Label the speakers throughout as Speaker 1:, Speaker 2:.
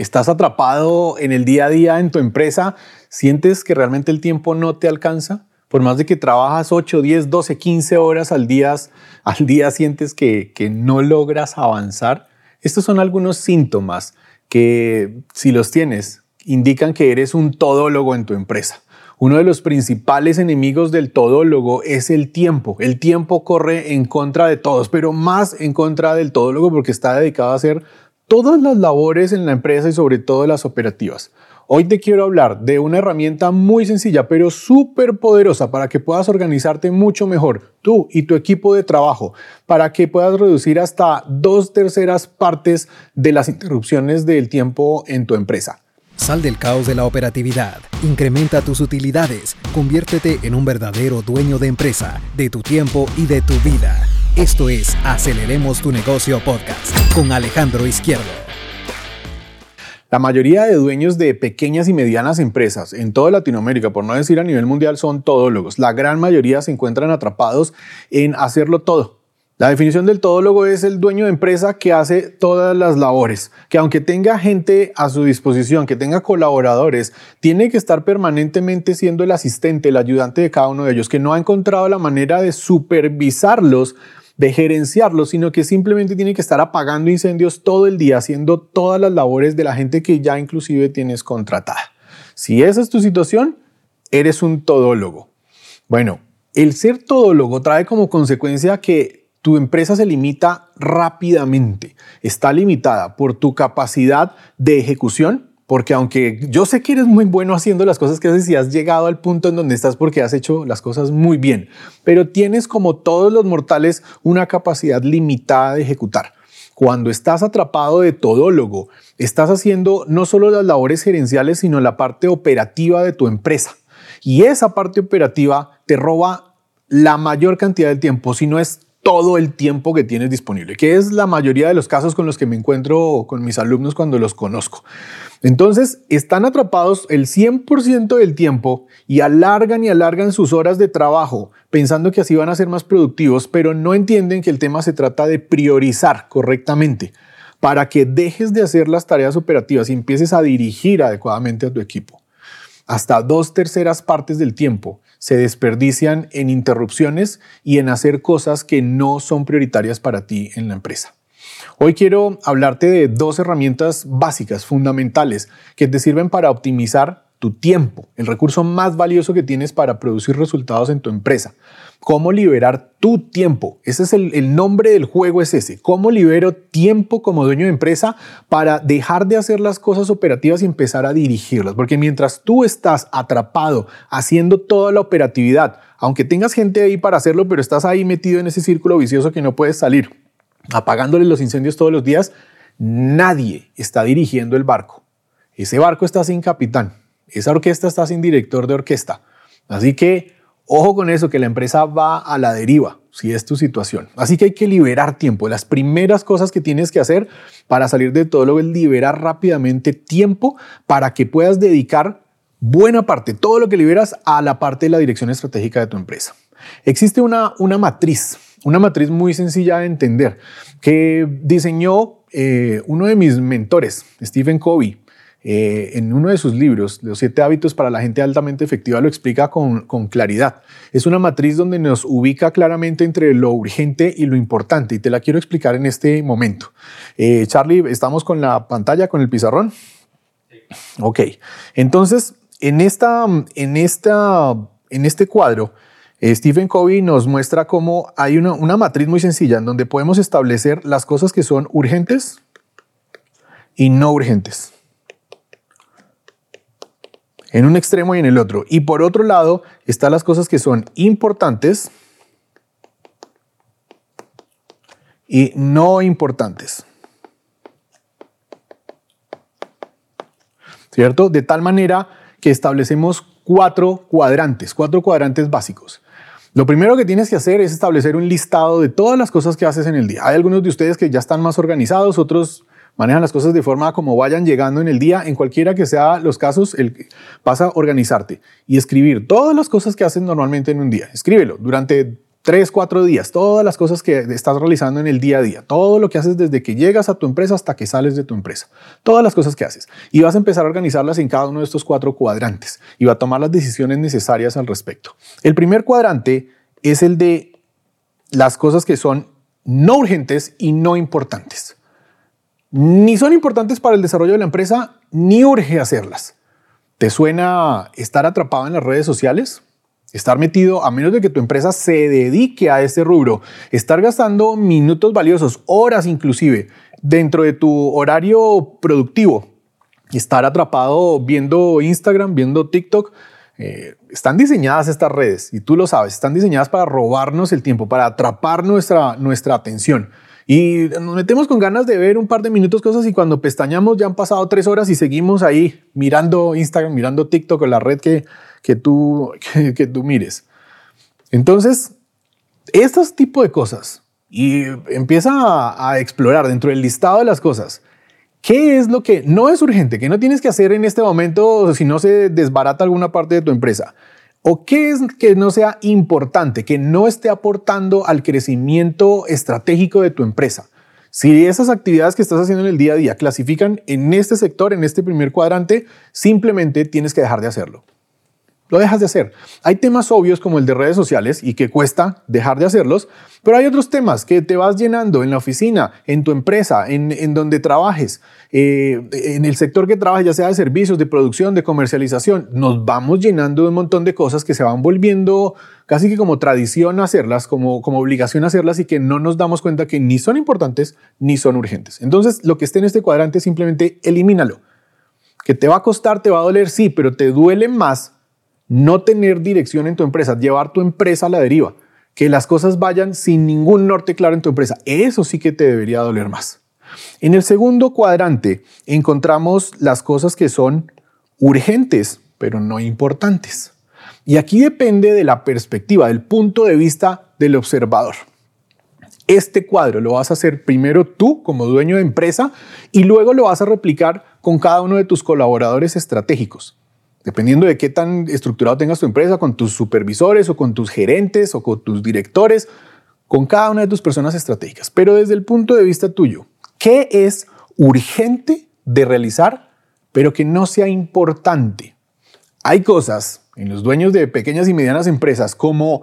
Speaker 1: ¿Estás atrapado en el día a día en tu empresa? ¿Sientes que realmente el tiempo no te alcanza? Por más de que trabajas 8, 10, 12, 15 horas al día, al día sientes que, que no logras avanzar. Estos son algunos síntomas que si los tienes, indican que eres un todólogo en tu empresa. Uno de los principales enemigos del todólogo es el tiempo. El tiempo corre en contra de todos, pero más en contra del todólogo porque está dedicado a hacer todas las labores en la empresa y sobre todo las operativas. Hoy te quiero hablar de una herramienta muy sencilla, pero súper poderosa para que puedas organizarte mucho mejor, tú y tu equipo de trabajo, para que puedas reducir hasta dos terceras partes de las interrupciones del tiempo en tu empresa.
Speaker 2: Sal del caos de la operatividad, incrementa tus utilidades, conviértete en un verdadero dueño de empresa, de tu tiempo y de tu vida. Esto es Aceleremos tu negocio podcast con Alejandro Izquierdo.
Speaker 1: La mayoría de dueños de pequeñas y medianas empresas en toda Latinoamérica, por no decir a nivel mundial, son todólogos. La gran mayoría se encuentran atrapados en hacerlo todo la definición del todólogo es el dueño de empresa que hace todas las labores, que aunque tenga gente a su disposición, que tenga colaboradores, tiene que estar permanentemente siendo el asistente, el ayudante de cada uno de ellos, que no ha encontrado la manera de supervisarlos, de gerenciarlos, sino que simplemente tiene que estar apagando incendios todo el día, haciendo todas las labores de la gente que ya inclusive tienes contratada. Si esa es tu situación, eres un todólogo. Bueno, el ser todólogo trae como consecuencia que tu empresa se limita rápidamente. Está limitada por tu capacidad de ejecución, porque aunque yo sé que eres muy bueno haciendo las cosas que haces y has llegado al punto en donde estás porque has hecho las cosas muy bien, pero tienes como todos los mortales una capacidad limitada de ejecutar. Cuando estás atrapado de todólogo, estás haciendo no solo las labores gerenciales, sino la parte operativa de tu empresa. Y esa parte operativa te roba la mayor cantidad del tiempo, si no es todo el tiempo que tienes disponible, que es la mayoría de los casos con los que me encuentro con mis alumnos cuando los conozco. Entonces, están atrapados el 100% del tiempo y alargan y alargan sus horas de trabajo pensando que así van a ser más productivos, pero no entienden que el tema se trata de priorizar correctamente para que dejes de hacer las tareas operativas y empieces a dirigir adecuadamente a tu equipo. Hasta dos terceras partes del tiempo se desperdician en interrupciones y en hacer cosas que no son prioritarias para ti en la empresa. Hoy quiero hablarte de dos herramientas básicas, fundamentales, que te sirven para optimizar tu tiempo, el recurso más valioso que tienes para producir resultados en tu empresa. ¿Cómo liberar tu tiempo? Ese es el, nombre del juego, es ese. ¿Cómo libero tiempo como dueño de empresa para dejar de hacer las cosas operativas y empezar a dirigirlas? Porque mientras tú estás atrapado haciendo toda la operatividad, aunque tengas gente ahí para hacerlo, pero estás ahí metido en ese círculo vicioso que no puedes salir, apagándole los incendios todos los días, nadie está dirigiendo el barco. Ese barco está sin capitán. Esa orquesta está sin director de orquesta. Así que ojo con eso, que la empresa va a la deriva, si es tu situación. Así que hay que liberar tiempo. Las primeras cosas que tienes que hacer para salir de todo lo es liberar rápidamente tiempo para que puedas dedicar buena parte, todo lo que liberas a la parte de la dirección estratégica de tu empresa. Existe una, una matriz, una matriz muy sencilla de entender, que diseñó eh, uno de mis mentores, Stephen Covey, eh, en uno de sus libros, Los siete hábitos para la gente altamente efectiva, lo explica con, claridad. Es una matriz donde nos ubica claramente entre lo urgente y lo importante y te la quiero explicar en este momento. Eh, Charlie, ¿estamos con la pantalla, con el pizarrón? Ok, entonces en, esta, en, esta, en este cuadro, eh, Stephen Covey nos muestra cómo hay una, una matriz muy sencilla en donde podemos establecer las cosas que son urgentes y no urgentes en un extremo y en el otro. Y por otro lado están las cosas que son importantes y no importantes. ¿Cierto? De tal manera que establecemos cuatro cuadrantes, cuatro cuadrantes básicos. Lo primero que tienes que hacer es establecer un listado de todas las cosas que haces en el día. Hay algunos de ustedes que ya están más organizados, otros manejan las cosas de forma como vayan llegando en el día, en cualquiera que sea los casos, el, vas a organizarte y escribir todas las cosas que haces normalmente en un día. Escríbelo durante tres, cuatro días, todas las cosas que estás realizando en el día a día, todo lo que haces desde que llegas a tu empresa hasta que sales de tu empresa, todas las cosas que haces. Y vas a empezar a organizarlas en cada uno de estos cuatro cuadrantes y va a tomar las decisiones necesarias al respecto. El primer cuadrante es el de las cosas que son no urgentes y no importantes. Ni son importantes para el desarrollo de la empresa, ni urge hacerlas. ¿Te suena estar atrapado en las redes sociales? Estar metido, a menos de que tu empresa se dedique a este rubro, estar gastando minutos valiosos, horas inclusive, dentro de tu horario productivo, estar atrapado viendo Instagram, viendo TikTok, eh, están diseñadas estas redes, y tú lo sabes, están diseñadas para robarnos el tiempo, para atrapar nuestra, nuestra atención. Y nos metemos con ganas de ver un par de minutos cosas y cuando pestañamos ya han pasado tres horas y seguimos ahí mirando Instagram, mirando TikTok o la red que, que tú, que, tú mires. Entonces, estos tipo de cosas y empieza a, a, explorar dentro del listado de las cosas. ¿Qué es lo que no es urgente, que no tienes que hacer en este momento si no se desbarata alguna parte de tu empresa? ¿O qué es que no sea importante, que no esté aportando al crecimiento estratégico de tu empresa? Si esas actividades que estás haciendo en el día a día clasifican en este sector, en este primer cuadrante, simplemente tienes que dejar de hacerlo lo dejas de hacer. Hay temas obvios como el de redes sociales y que cuesta dejar de hacerlos, pero hay otros temas que te vas llenando en la oficina, en tu empresa, en, donde trabajes, eh, en el sector que trabajes, ya sea de servicios, de producción, de comercialización. Nos vamos llenando de un montón de cosas que se van volviendo casi que como tradición hacerlas, como, como obligación hacerlas y que no nos damos cuenta que ni son importantes ni son urgentes. Entonces, lo que esté en este cuadrante simplemente elimínalo. Que te va a costar, te va a doler, sí, pero te duele más no tener dirección en tu empresa, llevar tu empresa a la deriva, que las cosas vayan sin ningún norte claro en tu empresa. Eso sí que te debería doler más. En el segundo cuadrante encontramos las cosas que son urgentes, pero no importantes. Y aquí depende de la perspectiva, del punto de vista del observador. Este cuadro lo vas a hacer primero tú como dueño de empresa y luego lo vas a replicar con cada uno de tus colaboradores estratégicos dependiendo de qué tan estructurado tengas tu empresa, con tus supervisores o con tus gerentes o con tus directores, con cada una de tus personas estratégicas. Pero desde el punto de vista tuyo, ¿qué es urgente de realizar, pero que no sea importante? Hay cosas en los dueños de pequeñas y medianas empresas como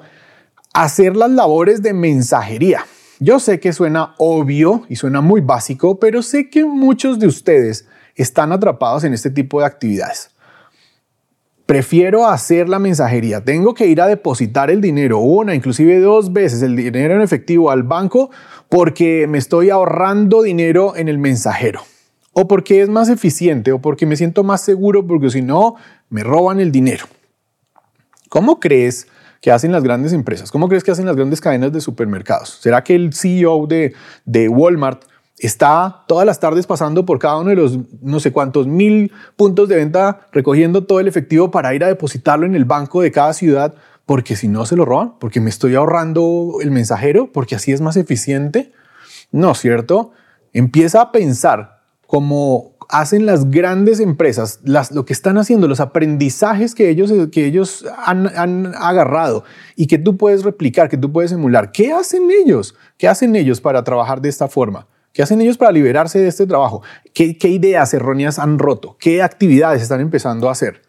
Speaker 1: hacer las labores de mensajería. Yo sé que suena obvio y suena muy básico, pero sé que muchos de ustedes están atrapados en este tipo de actividades. Prefiero hacer la mensajería. Tengo que ir a depositar el dinero una, inclusive dos veces el dinero en efectivo al banco porque me estoy ahorrando dinero en el mensajero. O porque es más eficiente o porque me siento más seguro porque si no me roban el dinero. ¿Cómo crees que hacen las grandes empresas? ¿Cómo crees que hacen las grandes cadenas de supermercados? ¿Será que el CEO de, de Walmart está todas las tardes pasando por cada uno de los no sé cuántos mil puntos de venta, recogiendo todo el efectivo para ir a depositarlo en el banco de cada ciudad, porque si no se lo roban, porque me estoy ahorrando el mensajero, porque así es más eficiente. No, ¿cierto? Empieza a pensar como hacen las grandes empresas, las, lo que están haciendo, los aprendizajes que ellos, que ellos han, han agarrado y que tú puedes replicar, que tú puedes emular. ¿Qué hacen ellos? ¿Qué hacen ellos para trabajar de esta forma? ¿Qué hacen ellos para liberarse de este trabajo? ¿Qué, ideas erróneas han roto? ¿Qué actividades están empezando a hacer?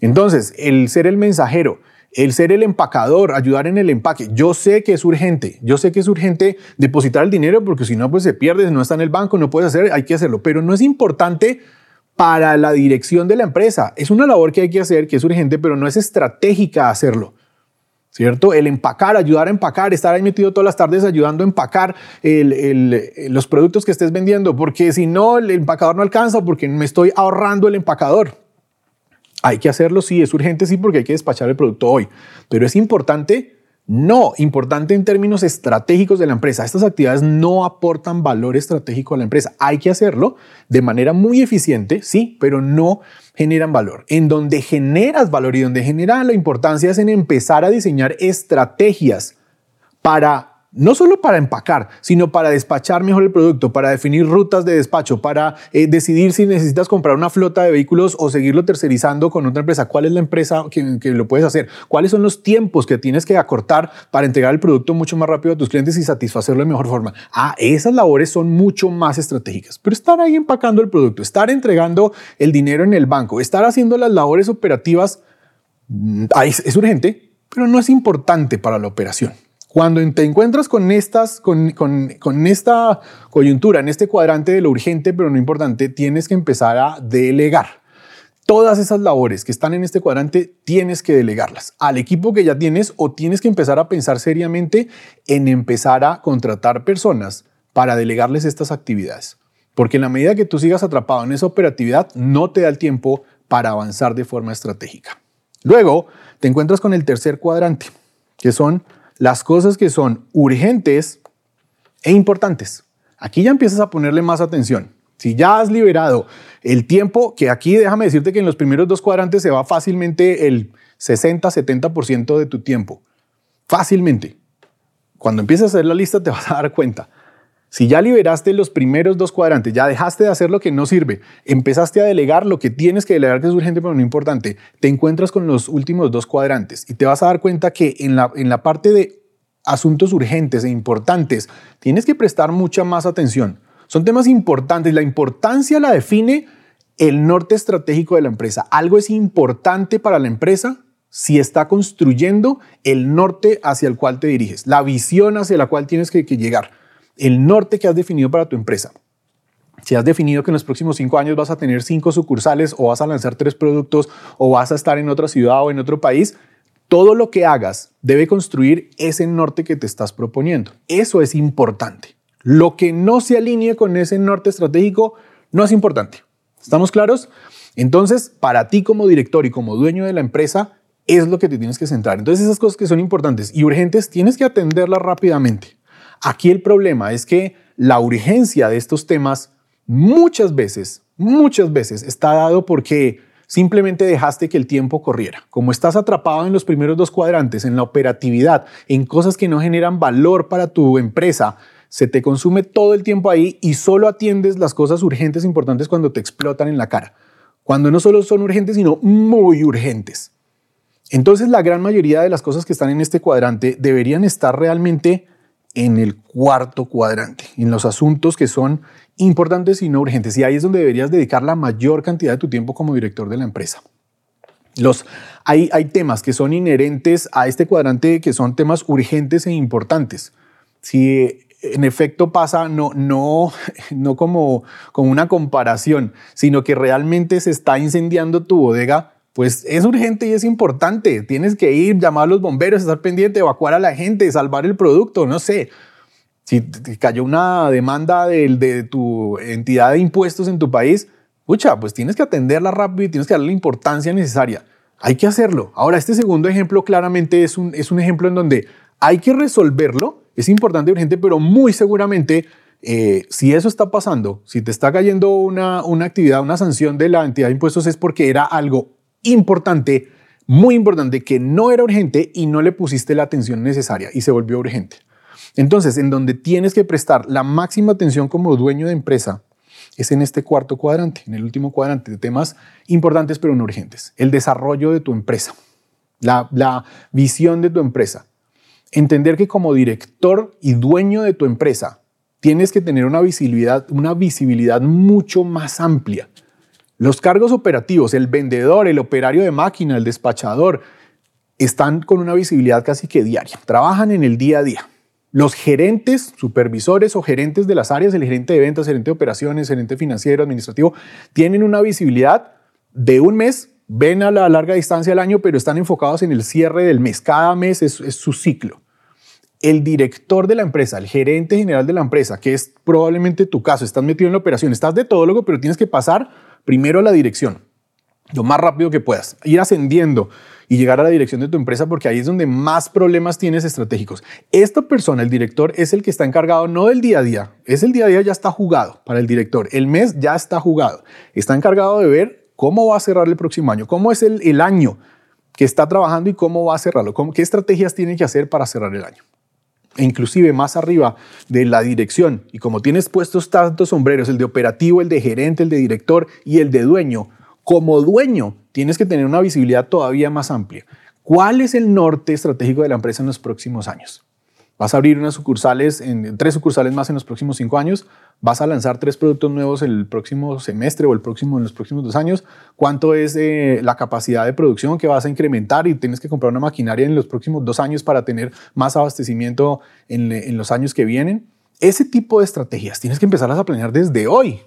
Speaker 1: Entonces, el ser el mensajero, el ser el empacador, ayudar en el empaque. Yo sé que es urgente, yo sé que es urgente depositar el dinero porque si no, pues se pierde, no está en el banco, no puedes hacer, hay que hacerlo, pero no es importante para la dirección de la empresa. Es una labor que hay que hacer, que es urgente, pero no es estratégica hacerlo. ¿Cierto? El empacar, ayudar a empacar, estar ahí metido todas las tardes ayudando a empacar los productos que estés vendiendo, porque si no, el empacador no alcanza, porque me estoy ahorrando el empacador. Hay que hacerlo, sí, es urgente, sí, porque hay que despachar el producto hoy, pero es importante no, importante en términos estratégicos de la empresa. Estas actividades no aportan valor estratégico a la empresa. Hay que hacerlo de manera muy eficiente, sí, pero no generan valor. En donde generas valor y donde genera la importancia es en empezar a diseñar estrategias para no solo para empacar, sino para despachar mejor el producto, para definir rutas de despacho, para eh, decidir si necesitas comprar una flota de vehículos o seguirlo tercerizando con otra empresa. ¿Cuál es la empresa que, lo puedes hacer? ¿Cuáles son los tiempos que tienes que acortar para entregar el producto mucho más rápido a tus clientes y satisfacerlo de mejor forma? Ah, esas labores son mucho más estratégicas. Pero estar ahí empacando el producto, estar entregando el dinero en el banco, estar haciendo las labores operativas, mm, es urgente, pero no es importante para la operación. Cuando te encuentras con, estas, con, esta coyuntura, en este cuadrante de lo urgente pero no importante, tienes que empezar a delegar. Todas esas labores que están en este cuadrante tienes que delegarlas al equipo que ya tienes o tienes que empezar a pensar seriamente en empezar a contratar personas para delegarles estas actividades. Porque en la medida que tú sigas atrapado en esa operatividad, no te da el tiempo para avanzar de forma estratégica. Luego te encuentras con el tercer cuadrante, que son las cosas que son urgentes e importantes. Aquí ya empiezas a ponerle más atención. Si ya has liberado el tiempo, que aquí déjame decirte que en los primeros dos cuadrantes se va fácilmente el 60-70% de tu tiempo. Fácilmente. Cuando empieces a hacer la lista te vas a dar cuenta. Si ya liberaste los primeros dos cuadrantes, ya dejaste de hacer lo que no sirve, empezaste a delegar lo que tienes que delegar que es urgente pero no importante, te encuentras con los últimos dos cuadrantes y te vas a dar cuenta que en la, en la parte de asuntos urgentes e importantes tienes que prestar mucha más atención. Son temas importantes. La importancia la define el norte estratégico de la empresa. Algo es importante para la empresa si está construyendo el norte hacia el cual te diriges, la visión hacia la cual tienes que llegar el norte que has definido para tu empresa. Si has definido que en los próximos cinco años vas a tener cinco sucursales o vas a lanzar tres productos o vas a estar en otra ciudad o en otro país, todo lo que hagas debe construir ese norte que te estás proponiendo. Eso es importante. Lo que no se alinee con ese norte estratégico no es importante. ¿Estamos claros? Entonces, para ti como director y como dueño de la empresa, es lo que te tienes que centrar. Entonces, esas cosas que son importantes y urgentes, tienes que atenderlas rápidamente. Aquí el problema es que la urgencia de estos temas muchas veces, muchas veces está dado porque simplemente dejaste que el tiempo corriera. Como estás atrapado en los primeros dos cuadrantes, en la operatividad, en cosas que no generan valor para tu empresa, se te consume todo el tiempo ahí y solo atiendes las cosas urgentes importantes cuando te explotan en la cara. Cuando no solo son urgentes, sino muy urgentes. Entonces la gran mayoría de las cosas que están en este cuadrante deberían estar realmente en el cuarto cuadrante, en los asuntos que son importantes y no urgentes. Y ahí es donde deberías dedicar la mayor cantidad de tu tiempo como director de la empresa. Los, hay, hay temas que son inherentes a este cuadrante que son temas urgentes e importantes. Si en efecto pasa no, no, no como, como una comparación, sino que realmente se está incendiando tu bodega, pues es urgente y es importante. Tienes que ir, llamar a los bomberos, estar pendiente, evacuar a la gente, salvar el producto, no sé. Si cayó una demanda de, de tu entidad de impuestos en tu país, pucha, pues tienes que atenderla rápido y tienes que darle la importancia necesaria. Hay que hacerlo. Ahora, este segundo ejemplo claramente es un, es un ejemplo en donde hay que resolverlo. Es importante urgente, pero muy seguramente eh, si eso está pasando, si te está cayendo una, una actividad, una sanción de la entidad de impuestos, es porque era algo importante, muy importante, que no era urgente y no le pusiste la atención necesaria y se volvió urgente. Entonces, en donde tienes que prestar la máxima atención como dueño de empresa es en este cuarto cuadrante, en el último cuadrante de temas importantes pero no urgentes. El desarrollo de tu empresa, la, visión de tu empresa. Entender que como director y dueño de tu empresa tienes que tener una visibilidad, una visibilidad mucho más amplia los cargos operativos, el vendedor, el operario de máquina, el despachador, están con una visibilidad casi que diaria, trabajan en el día a día. Los gerentes, supervisores o gerentes de las áreas, el gerente de ventas, gerente de operaciones, gerente financiero, administrativo, tienen una visibilidad de un mes, ven a la larga distancia del año, pero están enfocados en el cierre del mes. Cada mes es, su ciclo. El director de la empresa, el gerente general de la empresa, que es probablemente tu caso, estás metido en la operación, estás de todólogo, pero tienes que pasar primero la dirección, lo más rápido que puedas, ir ascendiendo y llegar a la dirección de tu empresa porque ahí es donde más problemas tienes estratégicos. Esta persona, el director, es el que está encargado no del día a día, es el día a día ya está jugado para el director, el mes ya está jugado, está encargado de ver cómo va a cerrar el próximo año, cómo es el, el año que está trabajando y cómo va a cerrarlo, qué estrategias tiene que hacer para cerrar el año. E inclusive más arriba de la dirección, y como tienes puestos tantos sombreros, el de operativo, el de gerente, el de director y el de dueño, como dueño tienes que tener una visibilidad todavía más amplia. ¿Cuál es el norte estratégico de la empresa en los próximos años? Vas a abrir unas sucursales, en, tres sucursales más en los próximos cinco años. Vas a lanzar tres productos nuevos el próximo semestre o el próximo en los próximos dos años. ¿Cuánto es eh, la capacidad de producción que vas a incrementar y tienes que comprar una maquinaria en los próximos dos años para tener más abastecimiento en, en los años que vienen? Ese tipo de estrategias tienes que empezarlas a planear desde hoy.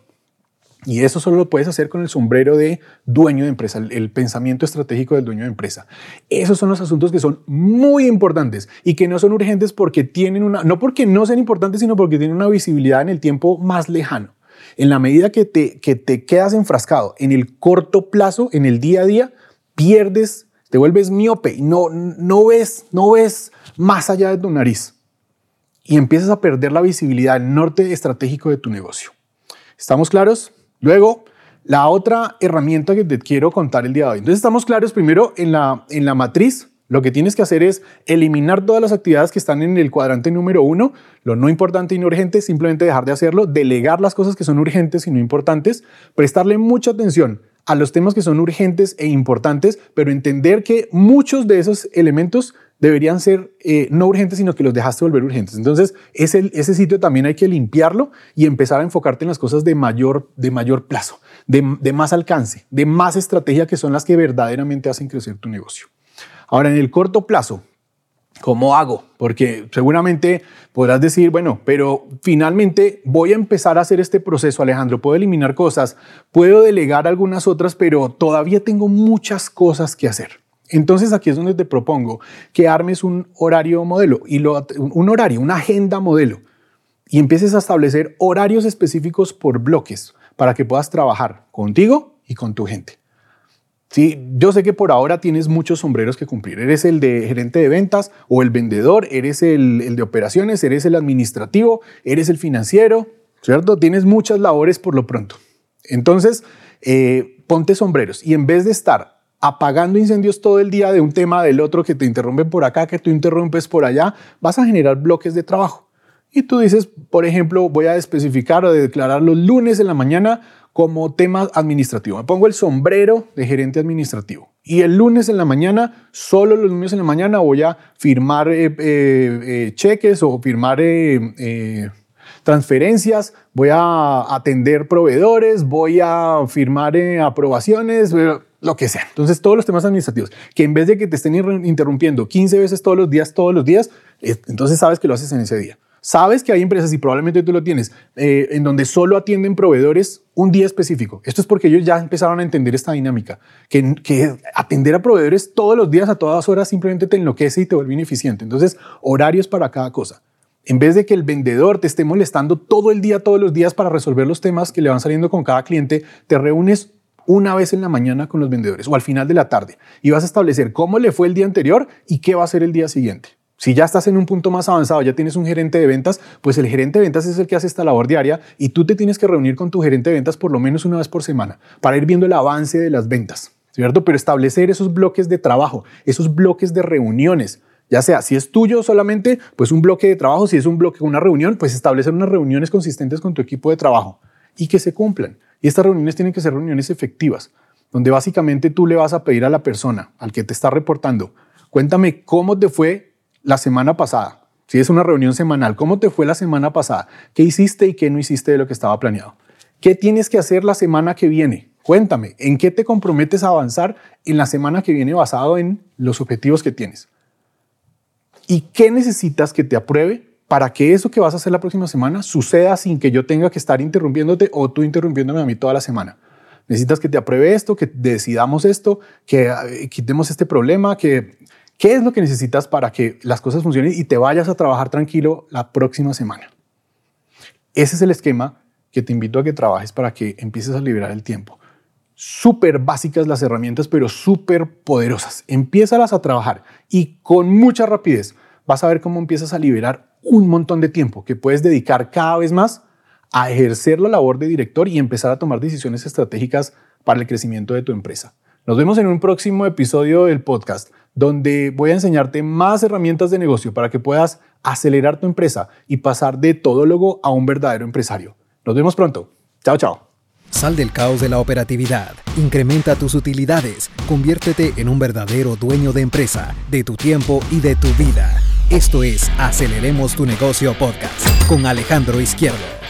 Speaker 1: Y eso solo lo puedes hacer con el sombrero de dueño de empresa, el, pensamiento estratégico del dueño de empresa. Esos son los asuntos que son muy importantes y que no son urgentes porque tienen una, no porque no sean importantes, sino porque tienen una visibilidad en el tiempo más lejano. En la medida que te, que te quedas enfrascado en el corto plazo, en el día a día, pierdes, te vuelves miope y no, no, ves, no ves más allá de tu nariz. Y empiezas a perder la visibilidad, el norte estratégico de tu negocio. ¿Estamos claros? Luego, la otra herramienta que te quiero contar el día de hoy. Entonces, estamos claros primero en la, en la matriz. Lo que tienes que hacer es eliminar todas las actividades que están en el cuadrante número uno, lo no importante y no urgente, simplemente dejar de hacerlo, delegar las cosas que son urgentes y no importantes, prestarle mucha atención a los temas que son urgentes e importantes, pero entender que muchos de esos elementos deberían ser eh, no urgentes, sino que los dejaste volver urgentes. Entonces, ese, ese sitio también hay que limpiarlo y empezar a enfocarte en las cosas de mayor, de mayor plazo, de, de más alcance, de más estrategia, que son las que verdaderamente hacen crecer tu negocio. Ahora, en el corto plazo, ¿Cómo hago? Porque seguramente podrás decir, bueno, pero finalmente voy a empezar a hacer este proceso, Alejandro. Puedo eliminar cosas, puedo delegar algunas otras, pero todavía tengo muchas cosas que hacer. Entonces aquí es donde te propongo que armes un horario modelo y lo, un horario, una agenda modelo y empieces a establecer horarios específicos por bloques para que puedas trabajar contigo y con tu gente. Sí, yo sé que por ahora tienes muchos sombreros que cumplir. Eres el de gerente de ventas o el vendedor, eres el, de operaciones, eres el administrativo, eres el financiero, ¿cierto? Tienes muchas labores por lo pronto. Entonces, eh, ponte sombreros y en vez de estar apagando incendios todo el día de un tema del otro que te interrumpen por acá, que tú interrumpes por allá, vas a generar bloques de trabajo. Y tú dices, por ejemplo, voy a especificar o declarar los lunes en la mañana como tema administrativo. Me pongo el sombrero de gerente administrativo. Y el lunes en la mañana, solo los lunes en la mañana voy a firmar eh, eh, eh, cheques o firmar transferencias, voy a atender proveedores, voy a firmar aprobaciones, lo que sea. Entonces, todos los temas administrativos, que en vez de que te estén interrumpiendo 15 veces todos los días, todos los días, entonces sabes que lo haces en ese día. Sabes que hay empresas, y probablemente tú lo tienes, eh, en donde solo atienden proveedores un día específico. Esto es porque ellos ya empezaron a entender esta dinámica, que, que atender a proveedores todos los días, a todas horas, simplemente te enloquece y te vuelve ineficiente. Entonces, horarios para cada cosa. En vez de que el vendedor te esté molestando todo el día, todos los días para resolver los temas que le van saliendo con cada cliente, te reúnes una vez en la mañana con los vendedores o al final de la tarde y vas a establecer cómo le fue el día anterior y qué va a hacer el día siguiente. Si ya estás en un punto más avanzado, ya tienes un gerente de ventas, pues el gerente de ventas es el que hace esta labor diaria y tú te tienes que reunir con tu gerente de ventas por lo menos una vez por semana para ir viendo el avance de las ventas, ¿cierto? Pero establecer esos bloques de trabajo, esos bloques de reuniones, ya sea si es tuyo solamente, pues un bloque de trabajo, si es un bloque, una reunión, pues establecer unas reuniones consistentes con tu equipo de trabajo y que se cumplan. Y estas reuniones tienen que ser reuniones efectivas, donde básicamente tú le vas a pedir a la persona, al que te está reportando, cuéntame cómo te fue la semana pasada. Si es una reunión semanal, ¿cómo te fue la semana pasada? ¿Qué hiciste y qué no hiciste de lo que estaba planeado? ¿Qué tienes que hacer la semana que viene? Cuéntame, ¿en qué te comprometes a avanzar en la semana que viene basado en los objetivos que tienes? ¿Y qué necesitas que te apruebe para que eso que vas a hacer la próxima semana suceda sin que yo tenga que estar interrumpiéndote o tú interrumpiéndome a mí toda la semana. Necesitas que te apruebe esto, que decidamos esto, que eh, quitemos este problema, que qué es lo que necesitas para que las cosas funcionen y te vayas a trabajar tranquilo la próxima semana. Ese es el esquema que te invito a que trabajes para que empieces a liberar el tiempo. Súper básicas las herramientas, pero súper poderosas. Empiézalas a trabajar y con mucha rapidez vas a ver cómo empiezas a liberar un montón de tiempo que puedes dedicar cada vez más a ejercer la labor de director y empezar a tomar decisiones estratégicas para el crecimiento de tu empresa. Nos vemos en un próximo episodio del podcast donde voy a enseñarte más herramientas de negocio para que puedas acelerar tu empresa y pasar de todólogo a un verdadero empresario. Nos vemos pronto. Chao, chao.
Speaker 2: Sal del caos de la operatividad, incrementa tus utilidades, conviértete en un verdadero dueño de empresa, de tu tiempo y de tu vida. Esto es Aceleremos tu negocio podcast con Alejandro Izquierdo.